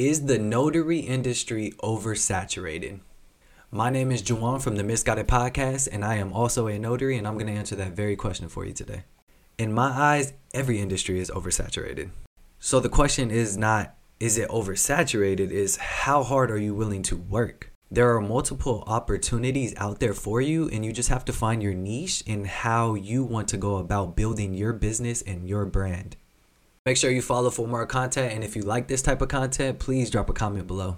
Is the notary industry oversaturated? My name is Juwan from the Misguided Podcast, and I am also a notary, and I'm going to answer that very question for you today. In my eyes, every industry is oversaturated. So the question is not, is it oversaturated? Is how hard are you willing to work? There are multiple opportunities out there for you, and you just have to find your niche and how you want to go about building your business and your brand. Make sure you follow for more content, and if you like this type of content, please drop a comment below.